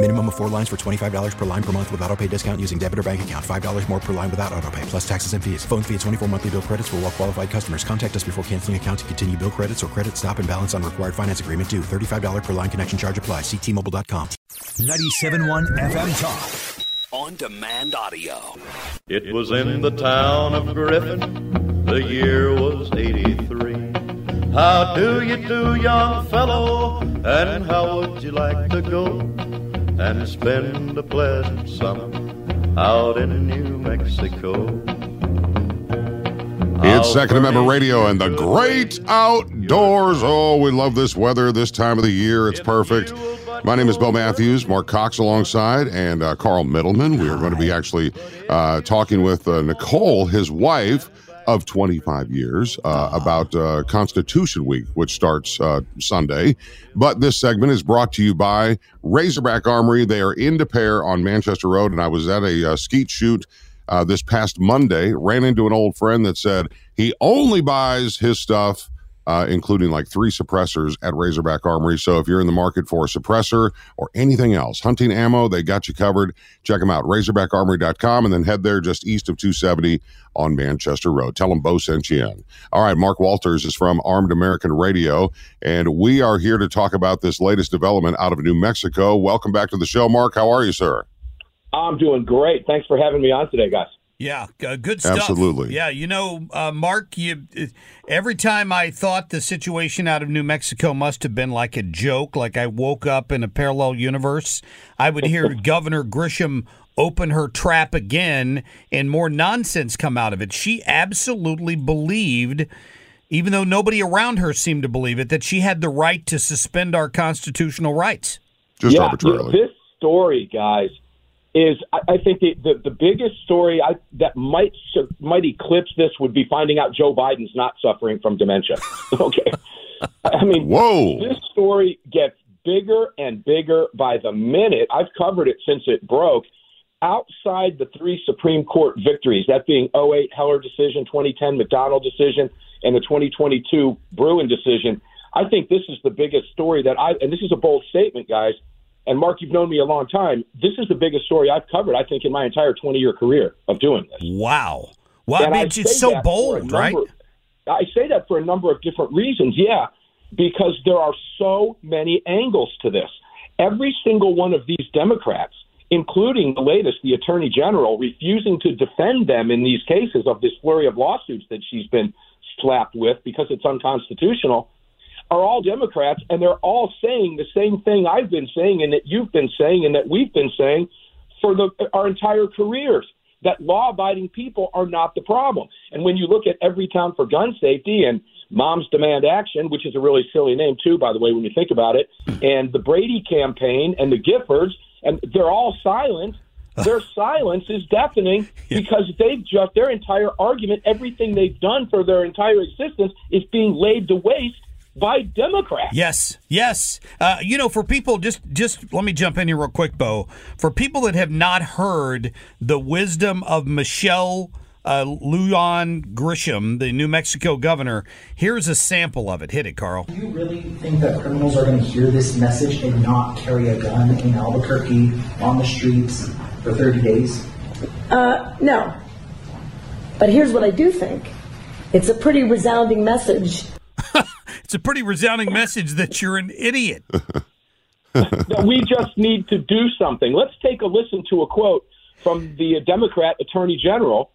Minimum of four lines for $25 per line per month with auto pay discount using debit or bank account. $5 more per line without auto pay, plus taxes and fees. Phone fee at 24 monthly bill credits for all well qualified customers. Contact us before canceling account to continue bill credits or credit stop and balance on required finance agreement due. $35 per line connection charge apply. Ctmobile.com. 97.1 FM Talk. On demand audio. It was in the town of Griffin. The year was 83. How do you do, young fellow? And how would you like to go and spend a pleasant summer out in New Mexico? It's Second Amendment Radio and the great outdoors. Oh, we love this weather this time of the year. It's perfect. My name is Bill Matthews, Marc Cox alongside, and uh, Carl Middleman. We are going to be actually uh, talking with uh, Nicole, his wife of 25 years, uh, about uh, Constitution Week, which starts uh, Sunday. But this segment is brought to you by Razorback Armory. They are in Des Peres on Manchester Road, and I was at a skeet shoot uh, this past Monday, ran into an old friend that said he only buys his stuff, uh, including like three suppressors at Razorback Armory. So if you're in the market for a suppressor or anything else, hunting ammo, they got you covered. Check them out, razorbackarmory.com, and then head there just east of 270 on Manchester Road. Tell them Bo sent you in. All right, Mark Walters is from Armed American Radio, and we are here to talk about this latest development out of New Mexico. Welcome back to the show, Mark. How are you, sir? I'm doing great. Thanks for having me on today, guys. Yeah, uh, good stuff. Absolutely. Yeah, you know, uh, Mark, you every time I thought the situation out of New Mexico must have been like a joke, like I woke up in a parallel universe, I would hear Governor Grisham open her trap again and more nonsense come out of it. She absolutely believed even though nobody around her seemed to believe it that she had the right to suspend our constitutional rights. Just yeah, arbitrarily. This story, guys, is I, I think the, the the biggest story I, that might might eclipse this would be finding out Joe Biden's not suffering from dementia. okay, I mean, whoa, this story gets bigger and bigger by the minute. I've covered it since it broke. Outside the three Supreme Court victories, that being 08 Heller decision, 2010 McDonald decision, and the 2022 Bruen decision, I think this is the biggest story that I, and this is a bold statement, guys. And Mark, you've known me a long time. This is the biggest story I've covered, I think, in my entire 20 year career of doing this. Wow. Well, I mean, it's just so bold, number, right? I say that for a number of different reasons. Yeah, because there are so many angles to this. Every single one of these Democrats, including the latest, the Attorney General, refusing to defend them in these cases of this flurry of lawsuits that she's been slapped with because it's unconstitutional are all Democrats, and they're all saying the same thing I've been saying, and that you've been saying, and that we've been saying for the, our entire careers. That law-abiding people are not the problem. And when you look at Everytown for gun safety and Moms Demand Action, which is a really silly name too, by the way, when you think about it, hmm. and the Brady campaign and the Giffords, and they're all silent. Their silence is deafening because they've just their entire argument, everything they've done for their entire existence, is being laid to waste by Democrats. Yes, yes. Uh, you know, for people, just just let me jump in here real quick, Bo. For people that have not heard the wisdom of Michelle uh, Lujan Grisham, the New Mexico governor, here's a sample of it. Hit it, Carl. Do you really think that criminals are going to hear this message and not carry a gun in Albuquerque on the streets for 30 days? Uh, no. But here's what I do think. It's a pretty resounding message it's a pretty resounding message that you're an idiot. that we just need to do something. Let's take a listen to a quote from the Democrat Attorney General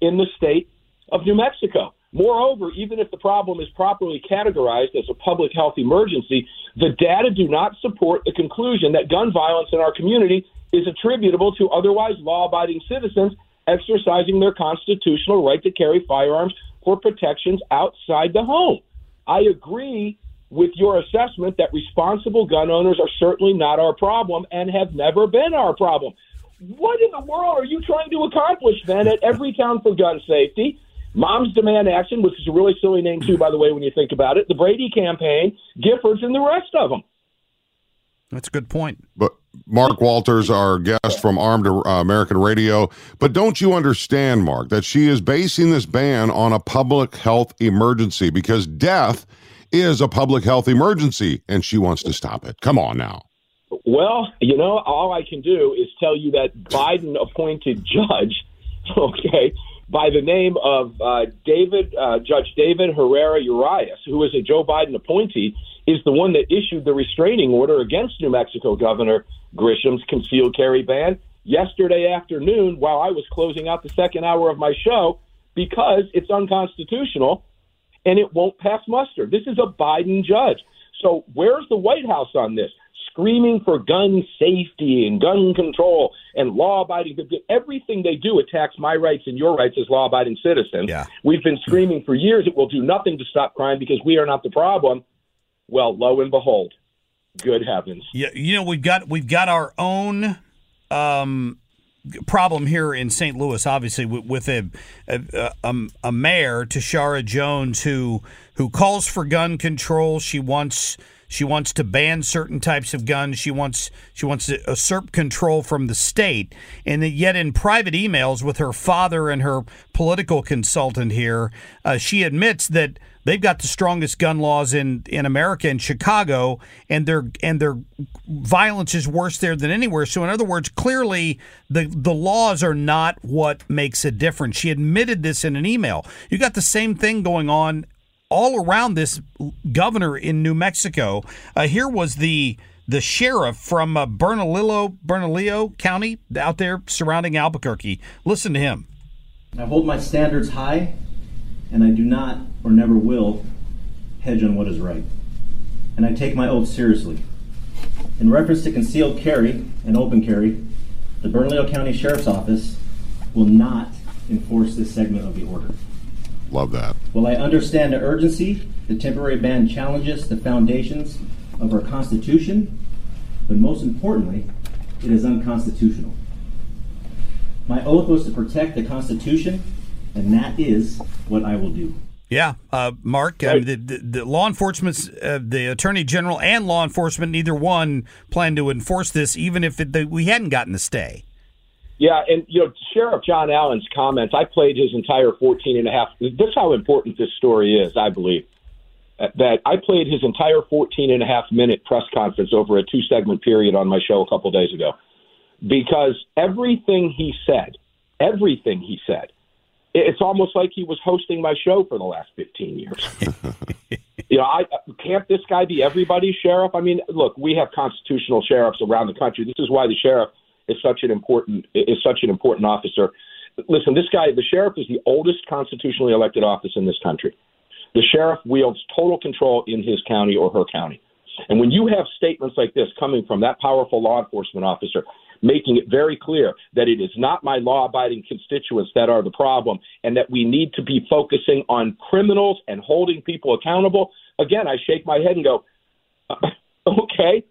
in the state of New Mexico. Moreover, even if the problem is properly categorized as a public health emergency, the data do not support the conclusion that gun violence in our community is attributable to otherwise law abiding citizens exercising their constitutional right to carry firearms for protections outside the home. I agree with your assessment that responsible gun owners are certainly not our problem and have never been our problem. What in the world are you trying to accomplish then at Everytown for gun safety? Moms Demand Action, which is a really silly name too, by the way, when you think about it, the Brady campaign, Giffords, and the rest of them. That's a good point. But Mark Walters, our guest from Armed uh, American Radio. But don't you understand, Mark, that she is basing this ban on a public health emergency because death is a public health emergency and she wants to stop it. Come on now. Well, you know, all I can do is tell you that Biden appointed judge, okay, by the name of uh, David, uh, Judge David Herrera Urias, who is a Joe Biden appointee, is the one that issued the restraining order against New Mexico Governor Grisham's concealed carry ban yesterday afternoon while I was closing out the second hour of my show because it's unconstitutional and it won't pass muster. This is a Biden judge. So where's the White House on this? Screaming for gun safety and gun control and law abiding. Everything they do attacks my rights and your rights as law abiding citizens. Yeah. We've been screaming for years it will do nothing to stop crime because we are not the problem. Well, lo and behold, good heavens. Yeah, you know we've got we've got our own um, problem here in St. Louis, obviously with, with a, a, a a mayor Tishaura Jones who who calls for gun control. She wants she wants to ban certain types of guns. She wants she wants to usurp control from the state. And yet, in private emails with her father and her political consultant here, uh, she admits that they've got the strongest gun laws in, in America in Chicago, and their and their violence is worse there than anywhere. So, in other words, clearly the the laws are not what makes a difference. She admitted this in an email. You got the same thing going on all around this governor in New Mexico. Uh, here was the the sheriff from uh, Bernalillo, Bernalillo County out there surrounding Albuquerque. Listen to him. I hold my standards high, and I do not or never will hedge on what is right. And I take my oath seriously. In reference to concealed carry and open carry, the Bernalillo County Sheriff's Office will not enforce this segment of the order. Love that. While I understand the urgency, the temporary ban challenges the foundations of our Constitution, but most importantly, it is unconstitutional. My oath was to protect the Constitution, and that is what I will do. Yeah, uh, Mark, uh, the, the, the, law enforcement, uh, the attorney general, and law enforcement, neither one plan to enforce this, even if it, the, we hadn't gotten the stay. Yeah, and you know, Sheriff John Allen's comments. I played his entire 14 and a half. This is how important this story is, I believe. Uh, that I played his entire 14 and a half minute press conference over a two segment period on my show a couple days ago, because everything he said, everything he said, it's almost like he was hosting my show for the last 15 years. you know, I can't this guy be everybody's sheriff? I mean, look, we have constitutional sheriffs around the country. This is why the sheriff is such an important is such an important officer. Listen, this guy, the sheriff, is the oldest constitutionally elected office in this country. The sheriff wields total control in his county or her county. And when you have statements like this coming from that powerful law enforcement officer, making it very clear that it is not my law abiding constituents that are the problem and that we need to be focusing on criminals and holding people accountable, again, I shake my head and go, okay,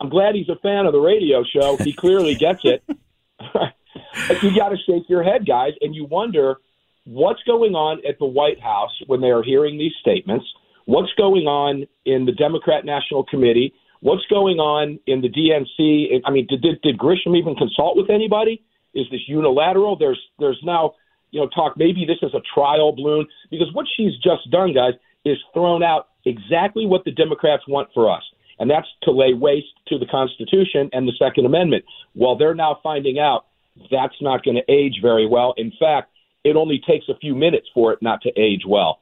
I'm glad he's a fan of the radio show. He clearly gets it. you got to shake your head, guys, and you wonder what's going on at the White House when they are hearing these statements. What's going on in the Democrat National Committee? What's going on in the DNC? I mean, did, did, did Grisham even consult with anybody? Is this unilateral? There's there's now you know talk maybe this is a trial balloon because what she's just done, guys, is thrown out exactly what the Democrats want for us and that's to lay waste to the Constitution and the Second Amendment. Well, they're now finding out that's not going to age very well. In fact, it only takes a few minutes for it not to age well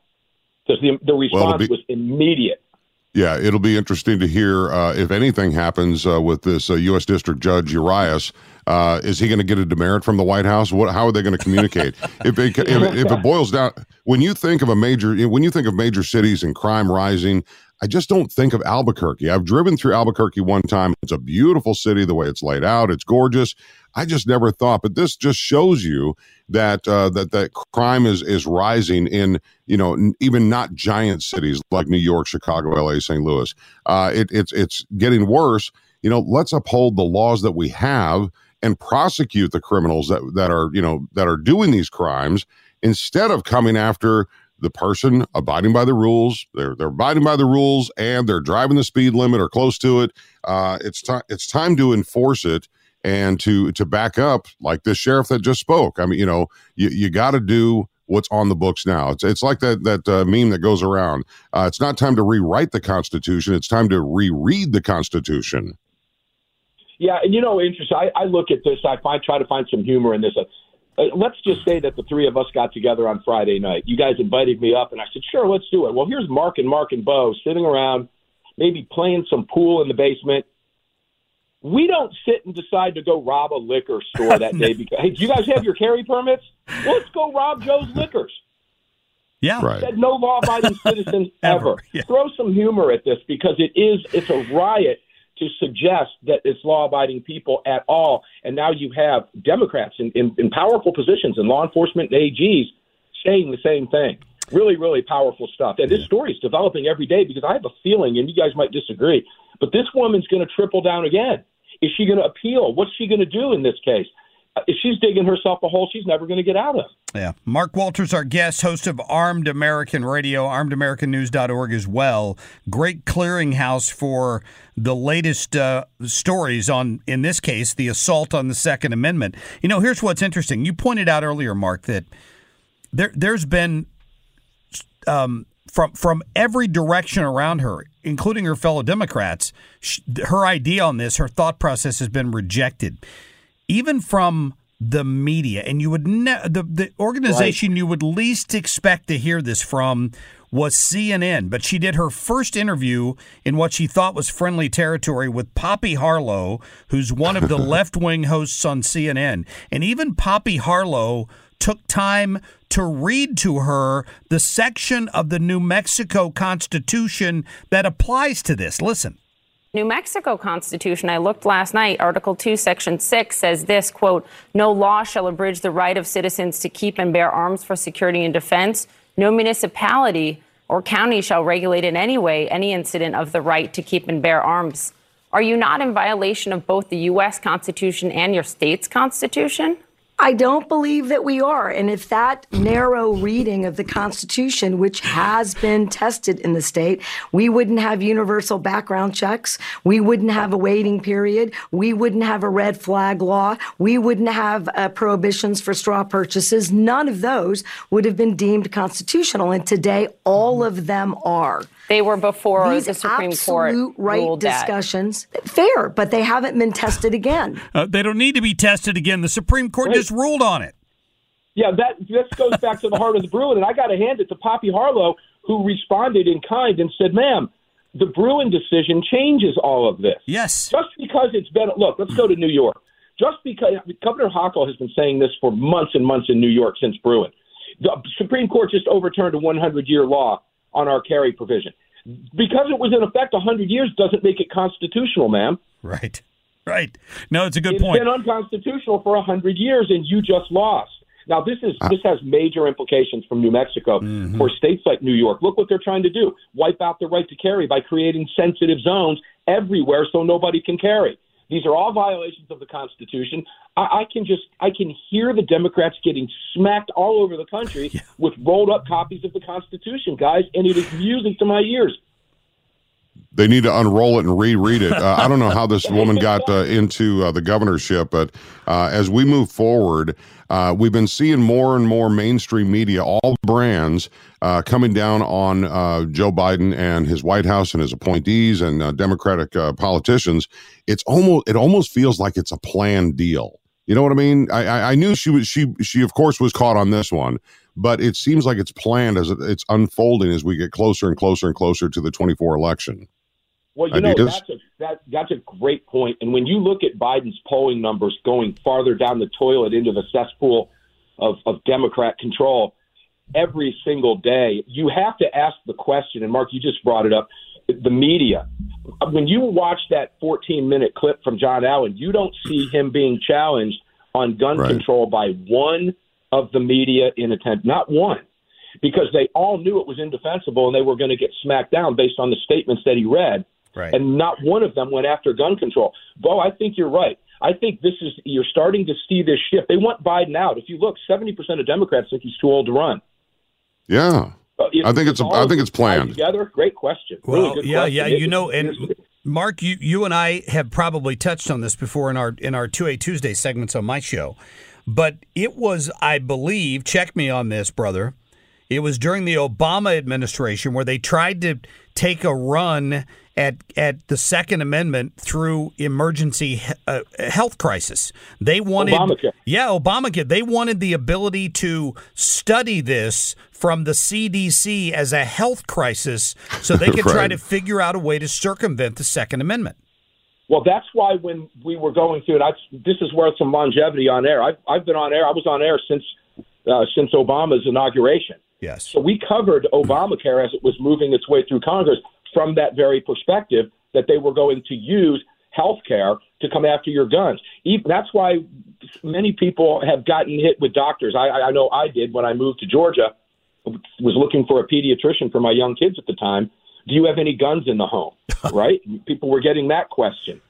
because the, the response well, be, was immediate. Yeah, it'll be interesting to hear uh, if anything happens uh, with this uh, U.S. District Judge Urias. Uh, is he going to get a demerit from the White House? What? How are they going to communicate? if, it, if, if it boils down, when you think of a major, when you think of major cities and crime rising, I just don't think of Albuquerque. I've driven through Albuquerque one time. It's a beautiful city, the way it's laid out. It's gorgeous. I just never thought, but this just shows you that uh, that that crime is is rising in you know n- even not giant cities like New York, Chicago, L.A., St. Louis. Uh, it, it's it's getting worse. You know, let's uphold the laws that we have and prosecute the criminals that that are you know that are doing these crimes instead of coming after the person abiding by the rules. They're they're abiding by the rules and they're driving the speed limit or close to it. Uh, it's time it's time to enforce it and to to back up like this sheriff that just spoke. I mean, you know, you you got to do what's on the books now. It's it's like that that uh, meme that goes around. Uh, it's not time to rewrite the Constitution. It's time to reread the Constitution. Yeah, and you know, interesting. I, I look at this. I find try to find some humor in this. Let's just say that the three of us got together on Friday night. You guys invited me up, and I said, "Sure, let's do it." Well, here's Mark and Mark and Bo sitting around, maybe playing some pool in the basement. We don't sit and decide to go rob a liquor store that day because hey, do you guys have your carry permits? Well, let's go rob Joe's Liquors. Yeah, right. Said no law-abiding citizens ever. Ever, yeah. Throw some humor at this because it is it's a riot to suggest that it's law-abiding people at all. And now you have Democrats in, in, in powerful positions in law enforcement and AGs saying the same thing. Really, really powerful stuff. And this story is developing every day because I have a feeling, and you guys might disagree, but this woman's going to triple down again. Is she going to appeal? What's she going to do in this case? Uh, If she's digging herself a hole she's never going to get out of. Yeah. Mark Walters, our guest, host of Armed American Radio, armedamericannews.org as well. Great clearinghouse for the latest uh, stories on, in this case, the assault on the Second Amendment. You know, here's what's interesting. You pointed out earlier, Mark, that there, there's been um, from from every direction around her, including her fellow Democrats, sh- her idea on this, her thought process has been rejected, even from the media. And you would ne- the the organization you would least expect to hear this from was CNN, but she did her first interview in what she thought was friendly territory with Poppy Harlow, who's one of the left wing hosts on CNN. And even Poppy Harlow took time to read to her the section of the New Mexico Constitution that applies to this. Listen. New Mexico Constitution, I looked last night, Article 2, Section 6 says this quote, no law shall abridge the right of citizens to keep and bear arms for security and defense. No municipality or county shall regulate in any way any incident of the right to keep and bear arms. Are you not in violation of both the U.S. Constitution and your state's Constitution? I don't believe that we are. And if that narrow reading of the Constitution, which has been tested in the state, we wouldn't have universal background checks. We wouldn't have a waiting period. We wouldn't have a red flag law. We wouldn't have uh, prohibitions for straw purchases. None of those would have been deemed constitutional. And today, all of them are. They were before These the Supreme Court absolute right ruled that. discussions, fair, but they haven't been tested again. Uh, they don't need to be tested again. The Supreme Court just ruled on it. Yeah, that this goes back to the heart of the Bruen, and I got to hand it to Poppy Harlow, who responded in kind and said, "Ma'am, the Bruen decision changes all of this. Yes, just because it's been look. Let's go to New York. Just because Governor Hochul has been saying this for months and months in New York since Bruen, the Supreme Court just overturned a 100-year law on our carry provision. Because it was in effect 100 years doesn't make it constitutional, ma'am. Right. Right. No, it's a good It's point. It's been unconstitutional for 100 years, and you just lost. Now, this is this has major implications from New Mexico Mm-hmm. for states like New York. Look what they're trying to do: wipe out the right to carry by creating sensitive zones everywhere so nobody can carry. These are all violations of the Constitution. I, I can just I can hear the Democrats getting smacked all over the country with rolled up copies of the Constitution, guys, and it is music to my ears. They need to unroll it and reread it. Uh, I don't know how this woman got uh, into uh, the governorship, but uh, as we move forward, uh, we've been seeing more and more mainstream media, all brands, uh, coming down on Joe Biden and his White House and his appointees and Democratic politicians. It's almost it almost feels like it's a planned deal. You know what I mean? I, I, I knew she was she she of course was caught on this one, but it seems like it's planned as it's unfolding as we get closer and closer and closer to the 24 election. Well, you know that's a that that's a great point. And when you look at Biden's polling numbers going farther down the toilet into the cesspool of, of Democrat control every single day, you have to ask the question. And Mark, you just brought it up. The media. When you watch that 14 minute clip from John Allen, you don't see him being challenged on gun Right. control by one of the media in attendance. Not one because they all knew it was indefensible and they were going to get smacked down based on the statements that he read. Right. And not one of them went after gun control. Bo, I think you're right. I think this is you're starting to see this shift. They want Biden out. If you look, 70% of Democrats think he's too old to run. Yeah. Uh, if- I think it's all I think it's planned. Together, great question. Well, really good yeah, question. yeah, It- you know, and Mark, you you and I have probably touched on this before in our in our two A Tuesday segments on my show, but it was, I believe, check me on this, brother. It was during the Obama administration where they tried to take a run at at the Second Amendment through emergency uh, health crisis. They wanted, Obamacare. yeah, Obamacare. They wanted the ability to study this from the CDC as a health crisis, so they could try to figure out a way to circumvent the Second Amendment. Well, that's why when we were going through it, I, this is worth some longevity on air. I've, I've been on air. I was on air since uh, since Obama's inauguration. Yes. So we covered Obamacare as it was moving its way through Congress from that very perspective that they were going to use health care to come after your guns. Even, that's why many people have gotten hit with doctors. I, I know I did when I moved to Georgia. Was looking for a pediatrician for my young kids at the time. Do you have any guns in the home? right? People were getting that question.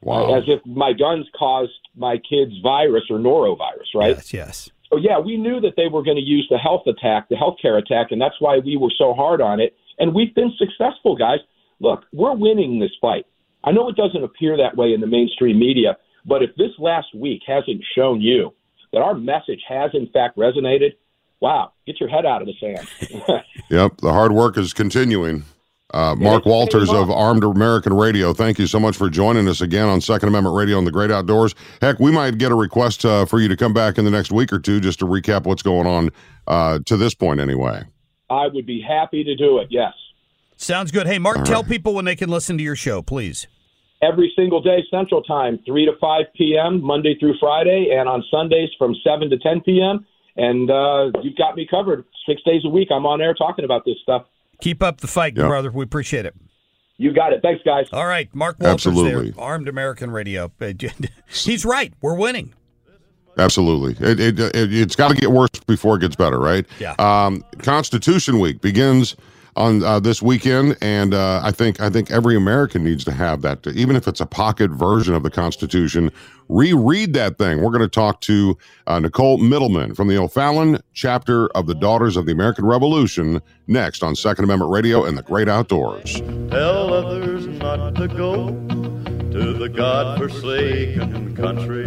Wow. As if my guns caused my kids virus or norovirus, right? Yes, yes. So yeah, we knew that they were going to use the health attack, the healthcare attack, and that's why we were so hard on it. And we've been successful, guys. Look, we're winning this fight. I know it doesn't appear that way in the mainstream media, but if this last week hasn't shown you that our message has in fact resonated, wow, get your head out of the sand. Yep, the hard work is continuing. Uh, Mark Walters of. Armed American Radio, thank you so much for joining us again on Second Amendment Radio and the Great Outdoors. Heck, we might get a request uh, for you to come back in the next week or two just to recap what's going on uh, to this point, anyway. I would be happy to do it. Yes. Sounds good. Hey, Mark, tell people when they can listen to your show, please. every single day Central Time, 3 to 5 p.m., Monday through Friday, and on Sundays from 7 to 10 p.m. And uh, you've got me covered. Six days a week, I'm on air talking about this stuff. Keep up the fight, Yeah. brother. We appreciate it. You got it. Thanks, guys. All right, Mark Walters Absolutely. there, Armed American Radio. He's right. We're winning. Absolutely. It, it, it, it's got to get worse before it gets better, right? Yeah. Um, Constitution Week begins on uh, this weekend, and uh, I think I think every American needs to have that, even if it's a pocket version of the Constitution. Reread that thing. We're going to talk to uh, Nicole Middleman from the O'Fallon chapter of the Daughters of the American Revolution next on Second Amendment Radio and the Great Outdoors. Tell others not to go to the God-forsaken country